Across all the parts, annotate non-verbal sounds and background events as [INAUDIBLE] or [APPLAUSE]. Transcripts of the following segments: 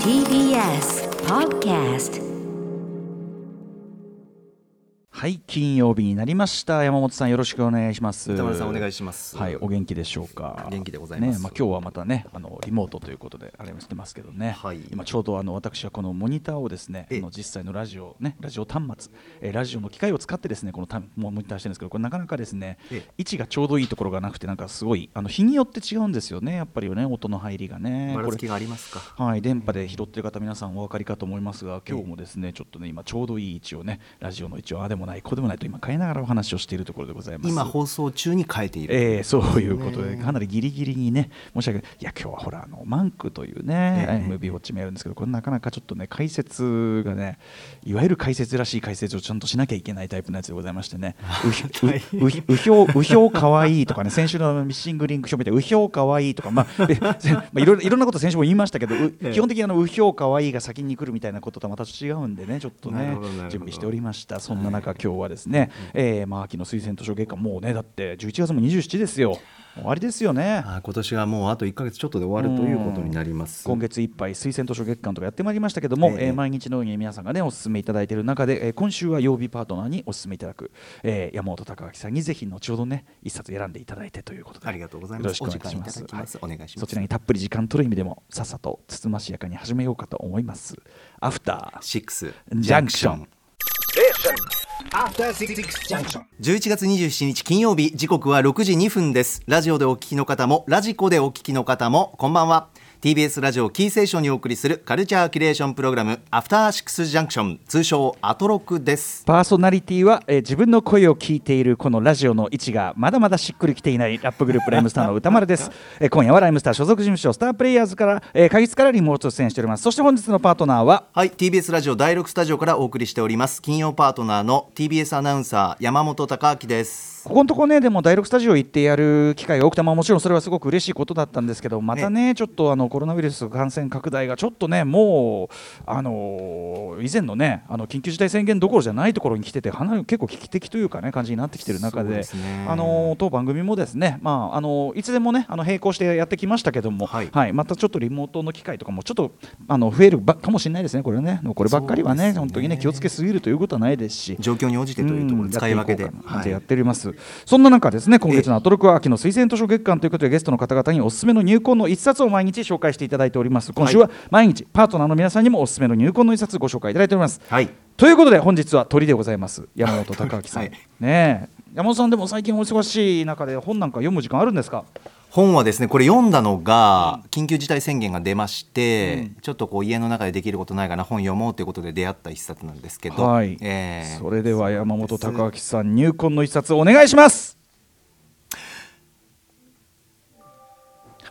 TBS Podcast はい金曜日になりました。山本さんよろしくお願いします。歌丸さんお願いします。はいお元気でしょうか。元気でございます。ねまあ今日はまたねあのリモートということであれもしてますけどね、はい。今ちょうどあの私はこのモニターをですねあえ。えの実際のラジオねラジオ端末、えーラジオの機械を使ってですねこのたモニターしてるんですけどこれなかなかですね、ええ。位置がちょうどいいところがなくてなんかすごいあの日によって違うんですよねやっぱりね音の入りがね。ばらつきがありますか。はい、電波で拾ってる方皆さんお分かりかと思いますが今日もですねちょっとね今ちょうどいい位置をねラジオの位置をああでもないこうでもないと今変えながらお話をしているところでございます。今放送中に変えている、えーそういうことでかなりギリギリにね申し訳ない。いや今日はほらあのマンクというね、ええ。MB ウォッチもやるんですけどこれなかなかちょっとね解説がねいわゆる解説らしい解説をちゃんとしなきゃいけないタイプのやつでございましてね。[LAUGHS] うひううひうひょううひょうかわいいとかね先週のミッシングリンクショップでうひょうかわいいとかまあまあいろいろんなこと先週も言いましたけど基本的にあのうひょうかわいいが先に来るみたいなこととはまた違うんでねちょっとね準備しておりましたそんな中今日はですね、えーまあ秋の推薦図書月間もうねだって11月も27ですよ。終わりですよね。あ今年はもうあと1か月ちょっとで終わるということになります。今月いっぱい推薦図書月間とかやってまいりましたけども、ええ。えー毎日のように皆さんがねお勧めいただいている中で、えー今週は曜日パートナーにお勧めいただく、えー山本隆明さんにぜひ後ほどね一冊選んでいただいてということで。ありがとうございます。よろしくお願いします。お時間いお願いします。そちらにたっぷり時間取る意味でもさっさとつつましやかに始めようかと思います。アフターシックス。ジャンクション.11月27日金曜日時刻は6時2分です。ラジオでお聞きの方もラジコでお聞きの方もこんばんは。TBS ラジオキーセーションにお送りするカルチャーキュレーションプログラムアフターシックスジャンクション通称アトロクです。パーソナリティは、えー自分の声を聞いているこのラジオの位置がまだまだしっくりきていないラップグループライムスターの歌丸です、[LAUGHS] えー今夜はライムスター所属事務所スタープレイヤーズから、えー、会議室からリモート出演しております。そして本日のパートナーは？はい TBS ラジオ第6スタジオからお送りしております。金曜パートナーの TBS アナウンサー山本貴明ですここのとこねでも第6スタジオ行ってやる機会が多くて、まあ、もちろんそれはすごく嬉しいことだったんですけどまたねちょっとあのコロナウイルス感染拡大がちょっとねもうあの以前のねあの緊急事態宣言どころじゃないところに来てて結構危機的というかね感じになってきてる中でね。あの当番組もですねまああのいつでもねあの並行してやってきましたけども、はい。またちょっとリモートの機会とかもちょっとあの増えるばかもしれないですねこれね。こればっかりはねね。本当にね気をつけすぎるということはないですし。状況に応じてというところ使い分けで、はい。やっております、そんな中ですね今月のアトロクは秋の推薦図書月間ということでゲストの方々におすすめの入魂の一冊を毎日紹介していただいております。今週は毎日パートナーの皆さんにもおすすめの入魂の一冊ご紹介いただいております、はい。ということで本日は鳥でございます。山本隆明さん、はい。ねえ。山本さんでも最近お忙しい中で本なんか読む時間あるんですか？本はですねこれ読んだのが緊急事態宣言が出まして、ちょっとこう家の中でできることないかな本読もうということで出会った一冊なんですけど、はい、えーそれでは山本隆明さん入魂の一冊お願いします。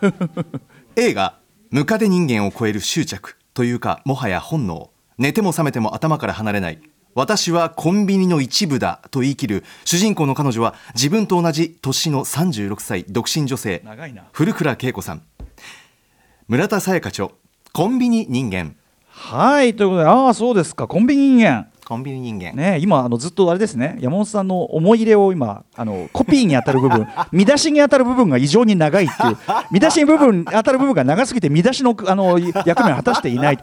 [LAUGHS] 映画「ムカデ人間を超える執着」というかもはや本能。寝ても覚めても頭から離れない私はコンビニの一部だと言い切る主人公の彼女は自分と同じ年の36歳独身女性古倉恵子さん。村田沙耶香著コンビニ人間。はいということでああそうですかコンビニ人間コンビニ人間、ね、今あのずっとあれですね。山本さんの思い入れを今あのコピーに当たる部分 [LAUGHS] 見出しに当たる部分が異常に長いっていう見出しに部分当たる部分が長すぎて見出しのあの役目を果たしていない。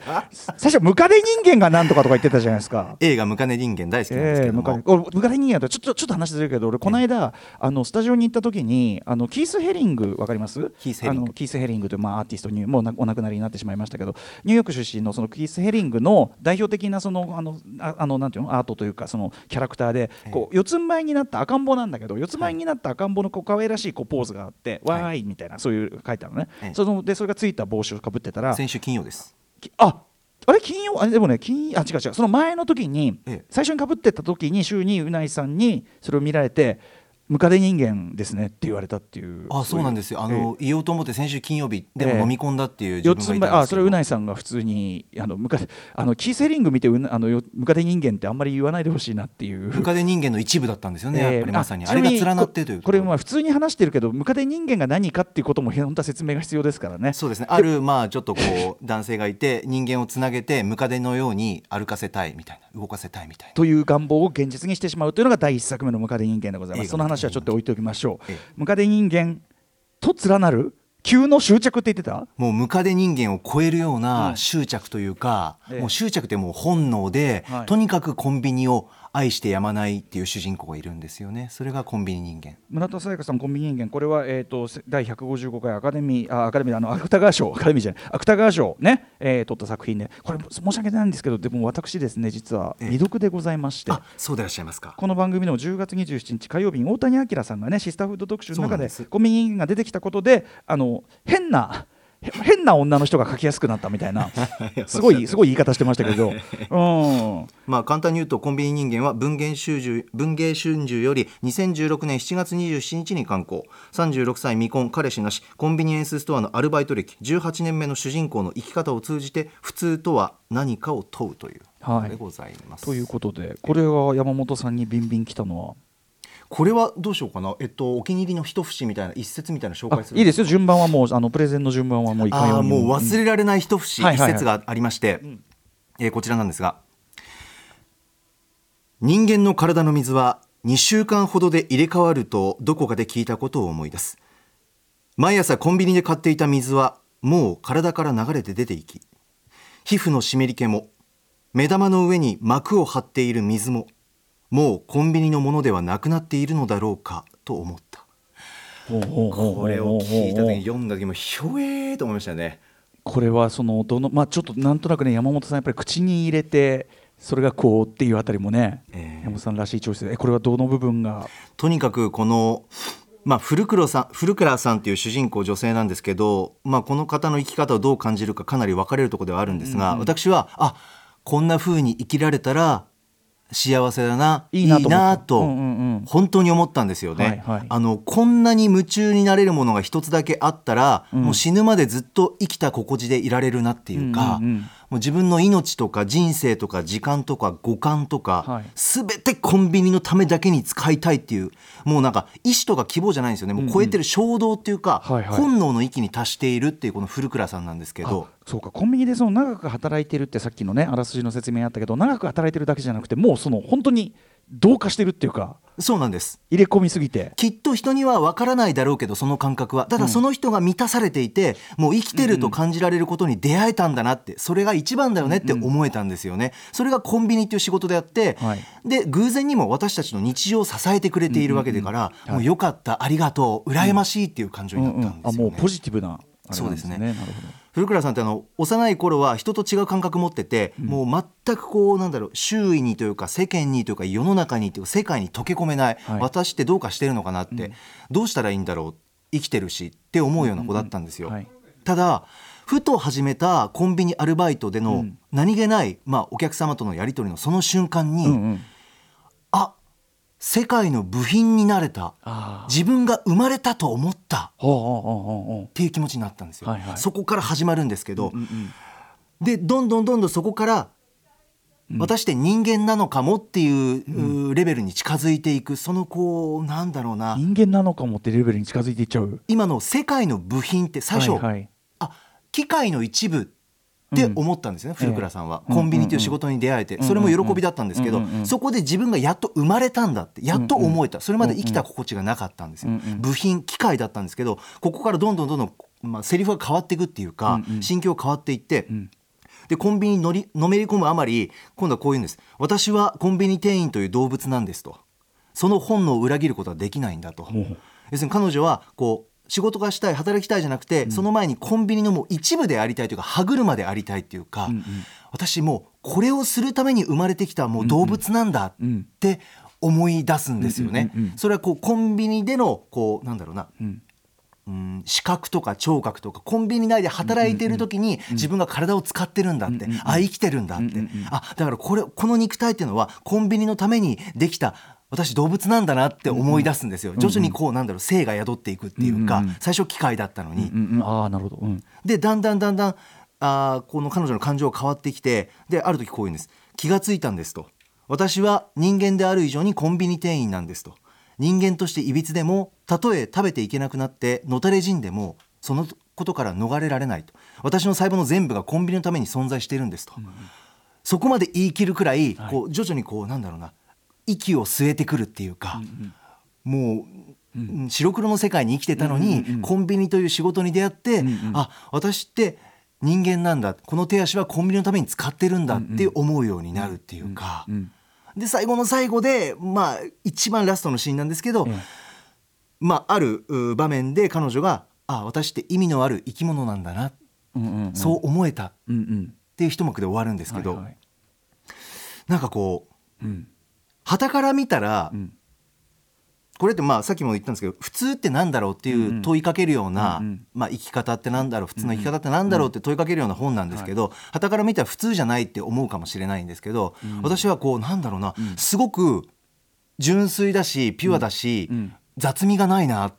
最初ムカデ人間がなんとかとか言ってたじゃないですか。映画ムカデ人間大好きなんですけども、デ俺ムカデ人間だとちょっとちょっと話ずれるけど俺この間あのスタジオに行った時にあのキース・ヘリングわかります？キースヘリング。キース・ヘリングという、まあ、アーティストにもうなお亡くなりになってしまいましたけどニューヨーク出身のそのキース・ヘリングの代表的なそのあのああのなんていうの？アートというかそのキャラクターでこう四つん這いになった赤ん坊なんだけど四つん這いになった赤ん坊のこう可愛らしいこうポーズがあって、はい。わーいみたいなそういう書いてあるのね、ええ。そのでそれがついた帽子をかぶってたら先週金曜です。きああれ？金曜？あでもね金あ違う違う。その前の時に、ええ。最初にかぶってた時に週にうないさんにそれを見られてムカデ人間ですねって言われたっていう。あそうなんですよ。あの、言おうと思って先週金曜日でえ。えも飲み込んだっていう自四分つん這いあそれうないさんが普通にあのムカデあのキーセリング見てうなあのよムカデ人間ってあんまり言わないでほしいなっていう。ムカデ人間の一部だったんですよね、えーやっぱりまさに。ああれが連なってというここれまあ普通に話してるけどムカデ人間が何かっていうことも本当は説明が必要ですからね。そうですね。あるまあちょっとこう [LAUGHS] 男性がいて人間をつなげてムカデのように歩かせたいみたいな動かせたいみたいな。という願望を現実にしてしまうというのが第一作目のムカデ人間でございます。その話はちょっと置いておきましょう。ええ。ムカデ人間と連なる急の執着って言ってた？もうムカデ人間を超えるよううなん執着というか、ええ。もう執着ってもう本能で、はい。とにかくコンビニを愛してやまないっていう主人公がいるんですよね。それがコンビニ人間。村田沙耶香さんコンビニ人間。これは、えー、とせ第155回アカデミーあアカデミーあの芥川賞。アカデミーじゃない。芥川賞ね、えー、取った作品でこれ申し訳ないんですけどでも私ですね実はええ。未読でございまして、あそうでいらっしゃいますか。この番組でも10月27日火曜日に大谷明さんがねシスターフード特集の中でコンビニ人間が出てきたことであの変なへ変な女の人が書きやすくなったみたいな。[LAUGHS] すごいすごい言い方してましたけど、[LAUGHS] うん、まあ簡単に言うとコンビニ人間は文芸春秋文芸春秋より2016年7月27日に刊行。36歳未婚彼氏なしコンビニエンスストアのアルバイト歴18年目の主人公の生き方を通じて普通とは何かを問うというはいことでございます、ということでこれが山本さんにビンビン来たのはこれはどうしようかな。えっとお気に入りの一節みたいな一節みたいな紹あ介する。いいですよ。順番はもうあのプレゼンの順番はもういかもう忘れられない一節、一節がありまして、えーこちらなんですが人間の体の水は2週間ほどで入れ替わるとどこかで聞いたことを思い出す。毎朝コンビニで買っていた水はもう体から流れて出ていき皮膚の湿り気も目玉の上に膜を張っている水ももうコンビニのものではなくなっているのだろうかと思った。これを聞いた時読んだ時もひょえーと思いましたね。これはそのどのまあちょっとなんとなくね山本さんやっぱり口に入れてそれがこうっていうあたりもね、ええ。山本さんらしいチョイスで。えこれはどの部分が？とにかくこの、まあ、古黒さん古倉さんっていう主人公女性なんですけど、まあ、この方の生き方をどう感じるかかなり分かれるところではあるんですが、私はあこんな風に生きられたら幸せだないいなと思った。とうんうんうん。本当に思ったんですよね、はいはい。あのこんなに夢中になれるものが一つだけあったら、ん。もう死ぬまでずっと生きた心地でいられるなっていうか、うんうんうんもう自分の命とか人生とか時間とか五感とか、はい。すべてコンビニのためだけに使いたいっていうもうなんか意志とか希望じゃないんですよね。もう超えてる衝動っていうか、はいはい。本能の域に達しているっていうこの古倉さんなんですけど。あそうか。コンビニでその長く働いてるってさっきのねあらすじの説明あったけど長く働いてるだけじゃなくてもうその本当に同化してるっていうかそうなんです。入れ込みすぎて。きっと人には分からないだろうけどその感覚は。ただその人が満たされていて、もう生きてると感じられることに出会えたんだなってそれが一番だよねって思えたんですよね、それがコンビニっていう仕事であって、はい。で偶然にも私たちの日常を支えてくれているわけだから、はい。もうよかったありがとう羨ましいっていう感情になったんですよね、あもうポジティブなあれなんそうですね。なるほど古倉さんってあの幼い頃は人と違う感覚持ってて、もう全くこうなんだろう周囲にというか世間にというか世の中にというか世界に溶け込めない、はい。私ってどうかしてるのかなって、どうしたらいいんだろう生きてるしって思うような子だったんですよ。はい。ただふと始めたコンビニアルバイトでのうん。何気ない、まあ、お客様とのやり取りのその瞬間に、うんうん。あ世界の部品になれた。あ自分が生まれたと思った。っていう気持ちになったんですよ。はいはい。そこから始まるんですけど、ううんうん。でどんどんどんどんそこから私って人間なのかもっていう、うレベルに近づいていく。そのこうなんだろうな。人間なのかもってレベルに近づいていっちゃう。今の世界の部品って最初、はいはい。あ機械の一部って思ったんですね、古倉さんは、コンビニという仕事に出会えて、それも喜びだったんですけど、そこで自分がやっと生まれたんだってやっと思えた、それまで生きた心地がなかったんですよ、部品機械だったんですけどここからどんどんどんどん、まあ、セリフが変わっていくっていうか、心境が変わっていって、ん。でコンビニに乗りのめり込むあまり今度はこういうんです。私はコンビニ店員という動物なんですと。その本能を裏切ることはできないんだと。要するに彼女はこう仕事がしたい働きたいじゃなくて、その前にコンビニのもう一部でありたいというか歯車でありたいっていうか、うんうん。私もうこれをするために生まれてきたもう動物なんだって思い出すんですよね。うんうんうんうん。それはこうコンビニでのこうなんだろうな、うん。うん、視覚とか聴覚とかコンビニ内で働いている時に自分が体を使ってるんだって、あ生きてるんだって、あだからこれこの肉体っていうのはコンビニのためにできた私動物なんだなって思い出すんですよ、徐々にこうなんだろう性が宿っていくっていうか、最初機械だったのに、ああなるほど。うん。でだんだんだんだんあーこの彼女の感情が変わってきてである時こういうんです。気がついたんですと。私は人間である以上にコンビニ店員なんですと。人間としていびつでもたとえ食べていけなくなってのたれ死んでもそのことから逃れられないと。私の細胞の全部がコンビニのために存在しているんですと、そこまで言い切るくらい、こう徐々にこうなんだろうな息を据えてくるっていうか、もううん白黒の世界に生きてたのに、うんうんうんコンビニという仕事に出会って、うんうんあ私って人間なんだこの手足はコンビニのために使ってるんだって思うようになるっていうか、うんで最後の最後でまあ一番ラストのシーンなんですけど、ええ。まあ、あるう場面で彼女が「あ私って意味のある生き物なんだな、うんうんうん。そう思えた」っうんうん。ていう一幕で終わるんですけど、はいはい。なんかこううん傍から見たら、うん。これってまあさっきも言ったんですけど普通ってなんだろうっていう問いかけるような、うんうん。まあ、生き方ってなんだろう普通の生き方ってなんだろうって問いかけるような本なんですけど傍から見たら普通じゃないって思うかもしれないんですけど、私はこうなんだろうな、すごく純粋だしピュアだし、うん。雑味がないなっ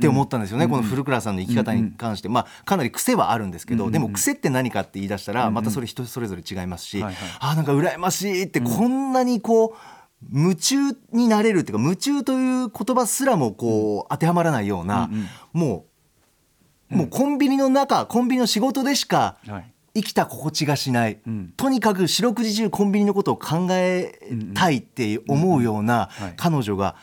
て思ったんですよね、うんこの古倉さんの生き方に関して、まあ、かなり癖はあるんですけど、うんでも癖って何かって言い出したらまたそれ人それぞれ違いますし、はあーなんか羨ましいってこんなにこう夢中になれるっていうか夢中という言葉すらもこう当てはまらないような、うんうん。もうもうコンビニの中コンビニの仕事でしかはい。生きた心地がしない、うん。とにかく四六時中コンビニのことを考えたいって思うようなはい。彼女が、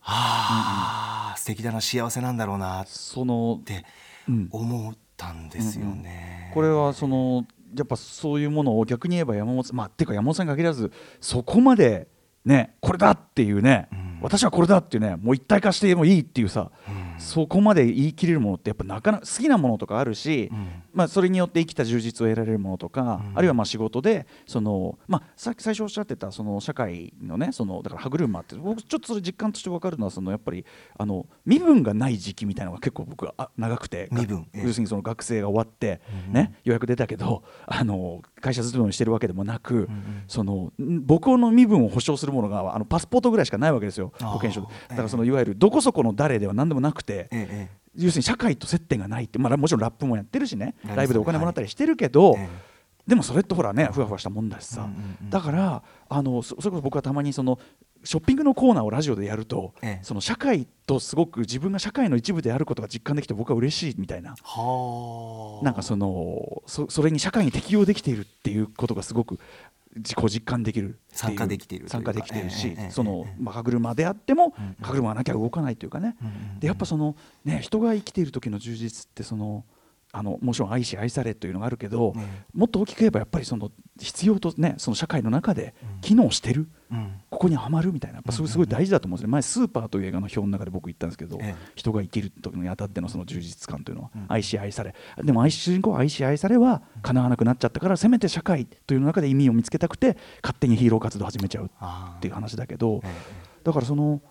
はあ、素敵だな幸せなんだろうなっそのてうん。思ったんですよね。これはそのやっぱそういうものを逆に言えば山本さんまあっていうか山本さんに限らずそこまでねこれだっていうね、私はこれだっていうねもう一体化してもいいっていうさ、そこまで言い切れるものってやっぱなかなか好きなものとかあるし、まあ、それによって生きた充実を得られるものとか、あるいはまあ仕事でその、まあ、さっき最初おっしゃってたその社会のねそのだから歯車って僕ちょっとそれ実感として分かるのはそのやっぱりあの身分がない時期みたいなのが結構僕はあ長くて身分ええ。要するにその学生が終わって、ね、予約出たけどあの会社勤めをしてるわけでもなく、そのん僕の身分を保証するものがあのパスポートぐらいしかないわけですよ保険証。でだからそのいわゆるどこそこの誰では何でもなくて。ええええ。要するに社会と接点がないって、まあ、もちろんラップもやってるしねライブでお金もらったりしてるけど、ええ。でもそれってほらねふわふわしたもんだしさ、うんうんうん。だからあのそそれこそ僕はたまにそのショッピングのコーナーをラジオでやると、ええ。その社会とすごく自分が社会の一部であることが実感できて僕は嬉しいみたいな。はあ。なんかそのそそれに社会に適応できているっていうことがすごく自己実感できる参加できている参加できているし、ええええその歯車であっても、歯車がなきゃ動かないというかね、でやっぱそのね人が生きている時の充実ってそのあのもちろん愛し愛されというのがあるけど、えもっと大きく言えばやっぱりその必要とねその社会の中で機能してる、うん。ここにはまるみたいなやっぱそれすごい大事だと思うんですよ、前スーパーという映画の表の中で僕言ったんですけど、ええ。人が生きる時にあたってのその充実感というのは、うん。愛し愛され。でも愛し主人公は愛し愛されは叶わなくなっちゃったからせめて社会という中で意味を見つけたくて勝手にヒーロー活動を始めちゃうっていう話だけど、え。だからその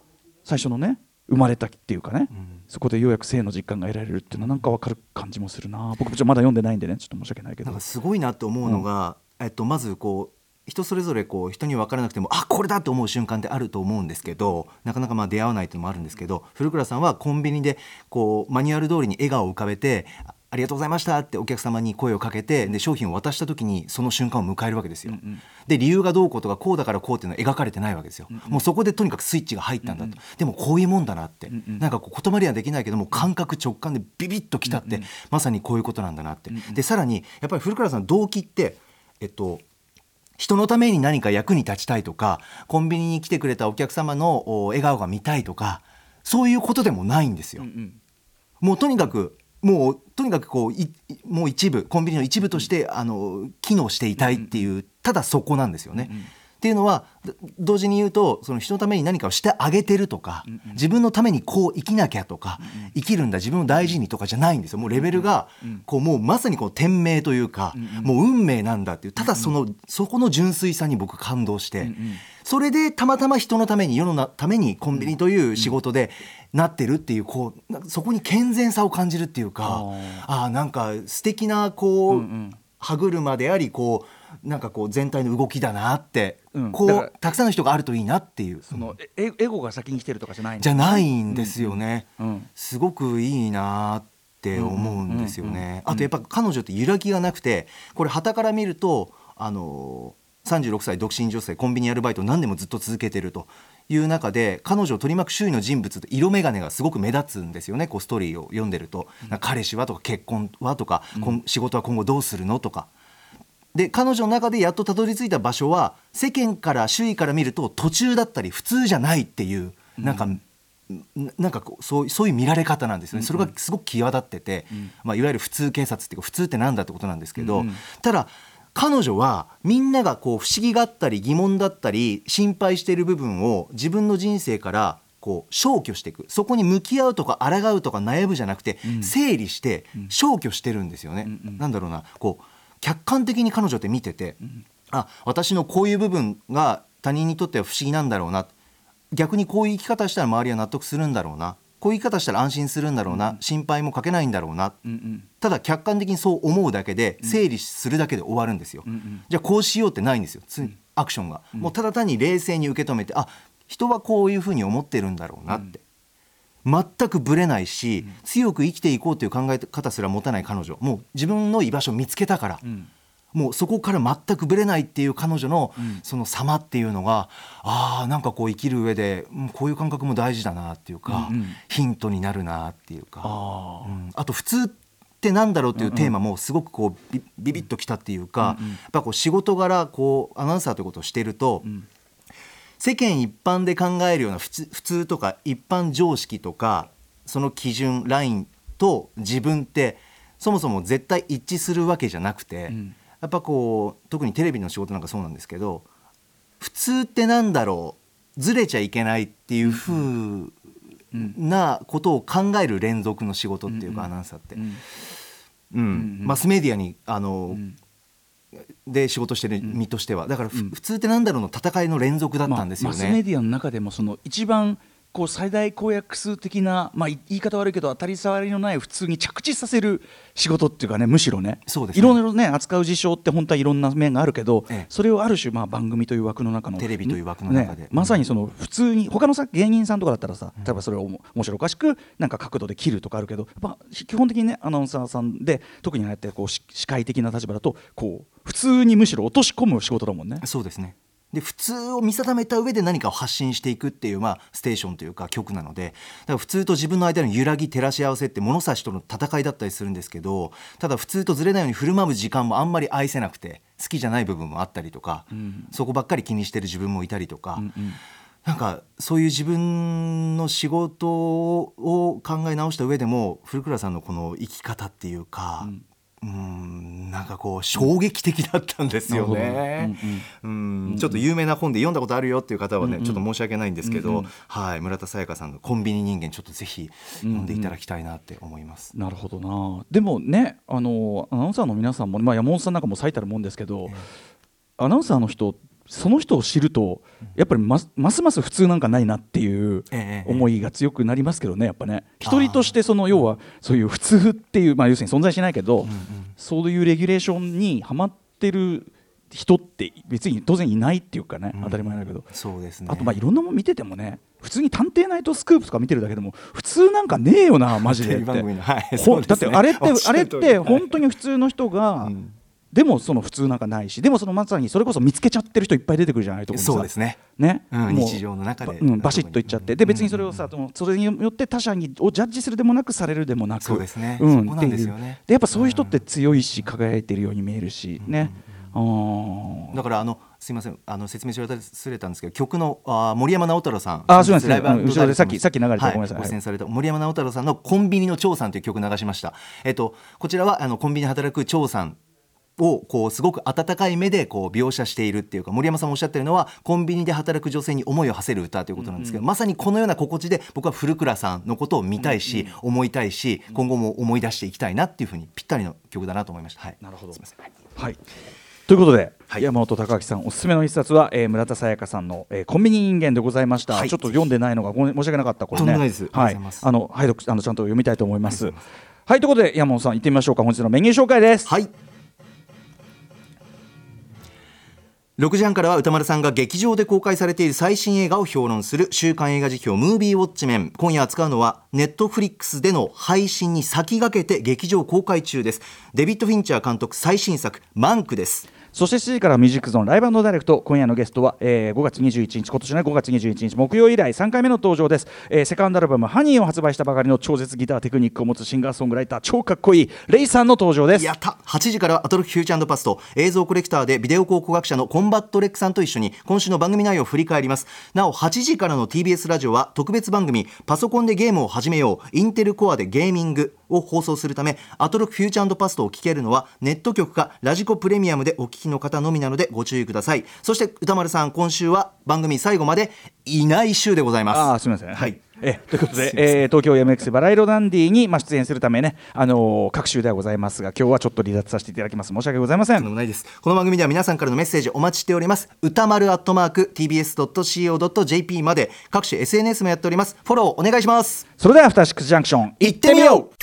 最初のね生まれたっていうかね、うん。そこでようやく性の実感が得られるっていうのはなんか分かる感じもするな。僕ちょっとまだ読んでないんでね。ちょっと申し訳ないけど。なんかすごいなと思うのが、えっと、まずこう人それぞれこう人に分からなくてもあこれだと思う瞬間ってあると思うんですけどなかなかまあ出会わないというのもあるんですけど古倉さんはコンビニでこうマニュアル通りに笑顔を浮かべてあありがとうございましたってお客様に声をかけてで商品を渡した時にその瞬間を迎えるわけですよ。で理由がどうこうとかこうだからこうっていうのは描かれてないわけですよ。もうそこでとにかくスイッチが入ったんだと、でもこういうもんだなって、なんかこう言葉にはできないけども感覚直感でビビッときたって、まさにこういうことなんだなって。でさらにやっぱり古倉さんの動機ってえっと人のために何か役に立ちたいとかコンビニに来てくれたお客様のお笑顔が見たいとかそういうことでもないんですよ。もうとにかくもうとにかくこういいもう一部コンビニの一部としてあの機能していたいっていう、ただそこなんですよね。っていうのはど同時に言うとその人のために何かをしてあげてるとか、自分のためにこう生きなきゃとか、生きるんだ自分を大事にとかじゃないんですよ。もうレベルがこうもうまさにこう天命というか、もう運命なんだっていうただその、そこの純粋さに僕感動して、それでたまたま人のために世のなためにコンビニという仕事でなってるっていうこうなそこに健全さを感じるっていうかああなんか素敵なこう、歯車でありこうなんかこう全体の動きだなって、こうたくさんの人があるといいなっていう。そのえエゴが先に来てるとかじゃないじゃないんですよね、すごくいいなって思うんですよね。あとやっぱ彼女って揺らぎがなくてこれ旗から見るとあの36歳独身女性コンビニアルバイトを何年もずっと続けてるという中で彼女を取り巻く周囲の人物って色眼鏡がすごく目立つんですよね。こうストーリーを読んでると、なん。か彼氏はとか結婚はとか、こん仕事は今後どうするのとかで彼女の中でやっとたどり着いた場所は世間から周囲から見ると途中だったり普通じゃないっていうなんかななんかこうそうそういう見られ方なんですよね、それがすごく際立ってて、まあ、いわゆる普通警察っていうか普通ってなんだってことなんですけど、ただ彼女はみんながこう不思議があったり疑問だったり心配している部分を自分の人生からこう消去していく。そこに向き合うとか抗うとか悩むじゃなくて、整理して消去してるんですよね。なんだろうなこう客観的に彼女って見てて、あ私のこういう部分が他人にとっては不思議なんだろうな。逆にこういう生き方したら周りは納得するんだろうな。こういう生き方したら安心するんだろうな、心配もかけないんだろうな、ただ客観的にそう思うだけで整理するだけで終わるんですよ、じゃあこうしようってないんですよ。つアクションが、もうただ単に冷静に受け止めてあ人はこういうふうに思ってるんだろうなって、全くぶれないし、強く生きていこうという考え方すら持たない彼女。もう自分の居場所を見つけたから、もうそこから全くぶれないっていう彼女のその様っていうのが、ああなんかこう生きる上でうんこういう感覚も大事だなっていうか、ヒントになるなっていうか。あうん。あと普通ってなんだろうっていうテーマもすごくこうビビビッときたっていうか、やっぱこう仕事柄こうアナウンサーということをしていると、世間一般で考えるような普通普通とか一般常識とかその基準ラインと自分ってそもそも絶対一致するわけじゃなくて、やっぱこう特にテレビの仕事なんかそうなんですけど普通ってなんだろうずれちゃいけないっていうふうなことを考える連続の仕事っていうか、アナウンサーって、うん。マスメディアにあの、で仕事してる身としては。だからふ、普通ってなんだろうの戦いの連続だったんですよね。マスメディアの中でもその一番こう最大公約数的な、まあ、い言い方悪いけど当たり障りのない普通に着地させる仕事っていうかねむしろね。そうですね。いろいろね扱う事象って本当はいろんな面があるけど、ええ。それをある種、まあ、番組という枠の中のテレビという枠の中で。ねまさにその普通に他のさ芸人さんとかだったらさ例えばそれをおも面白おかしくなんか角度で切るとかあるけどやっぱ基本的にねアナウンサーさんで特にああやってこうし司会的な立場だとこう普通にむしろ落とし込む仕事だもんね。そうですねで普通を見定めた上で何かを発信していくっていう、まあ、ステーションというか局なのでだから普通と自分の間の揺らぎ照らし合わせって物差しとの戦いだったりするんですけどただ普通とずれないように振る舞う時間もあんまり愛せなくて好きじゃない部分もあったりとか、そこばっかり気にしてる自分もいたりとか。なんかそういう自分の仕事を考え直した上でも古倉さんのこの生き方っていうか、うん、なんかこう衝撃的だったんですよね。うんちょっと有名な本で読んだことあるよっていう方はね、ちょっと申し訳ないんですけど、はい、村田沙耶香さんの「コンビニ人間」ちょっとぜひ読んでいただきたいなって思います。なるほどな。でもねあのアナウンサーの皆さんも、まあ、山本さんなんかも最たるもんですけど、アナウンサーの人その人を知るとやっぱりますます普通なんかないなっていうええ思いが強くなりますけどね。やっぱね一人としてその要はそういう普通っていう、まあ、要するに存在しないけど、そういうレギュレーションにはまってる人って別に当然いないっていうかね、当たり前だけど。そうですね。あとまあいろんなもん見ててもね普通に「探偵ナイトスクープ」とか見てるだけでも普通なんかねえよなマジで [LAUGHS] だってあれってあれって本当に普通の人が、でもその普通なんかないしでもそのまさにそれこそ見つけちゃってる人いっぱい出てくるじゃないとそうですね。ね、うん日常の中で。ばうん、バシッといっちゃって。で別にそれをさ、そのそれによって他者にをジャッジするでもなくされるでもなくそうですね。ん、そこなんですよね。でやっぱそういう人って強いし輝いてるように見えるしね、あー。だからあのすいません。あの説明し忘れたんですけど曲のあー森山直太朗さん。あーそうなんですね。後ろでさっきさっき流れてはいごめんなさい。ご出演された。森山直太朗さんのコンビニの長さんという曲流しました。えっとこちらはあのコンビニで働く長さんをこうすごく温かい目でこう描写しているっていうか森山さんもおっしゃってるのはコンビニで働く女性に思いを馳せる歌ということなんですけど、まさにこのような心地で僕は古倉さんのことを見たいし、思いたいし今後も思い出していきたいなっていうふうにぴったりの曲だなと思いました。はい、なるほど。すいませんはい。はい、ということで、はい。山本隆明さんおすすめの一冊は、えー村田沙耶香さんの、えーコンビニ人間でございました、はい。ちょっと読んでないのが申し訳なかったこれね。はい。あのはい読あのちゃんと読みたいと思います。はい。ということで山本さん行ってみましょうか。本日のメニュー紹介です。はい6時半からは歌丸さんが劇場で公開されている最新映画を評論する週刊映画辞表ムービーウォッチメン。今夜扱うのはネットフリックスでの配信に先駆けて劇場公開中です。デビッド・フィンチャー監督最新作マンクです。そして7時からミュージックゾーンライブダイレクト今夜のゲストは、えー5月21日今年の、5月21日木曜以来3回目の登場です、えーセカンドアルバム「ハニーを発売したばかりの超絶ギターテクニックを持つシンガーソングライター超かっこいい Reiさんの登場です。やった。8時からアトロクフューチャーパスト映像コレクターでビデオ考古学者のコンバットレックさんと一緒に今週の番組内容を振り返ります。なお8時からの TBS ラジオは特別番組パソコンでゲームを始めようインテルコアでゲーミング。を放送するためアトロクフューチャーパストを聞けるのはネット局かラジコプレミアムでお聞きの方のみなのでご注意ください。そして宇多丸さん今週は番組最後までいない週でございます。ああすみません。はい。えということで、えー東京 MX バラ色ダンディに、まあ、出演するためね、あのー各週ではございますが今日はちょっと離脱させていただきます。申し訳ございません。この番組では皆さんからのメッセージお待ちしております歌丸アットマーク TBS.CO.JP まで各種 SNS もやっております。フォローお願いします。それではアフターシックスジャンクション行ってみよう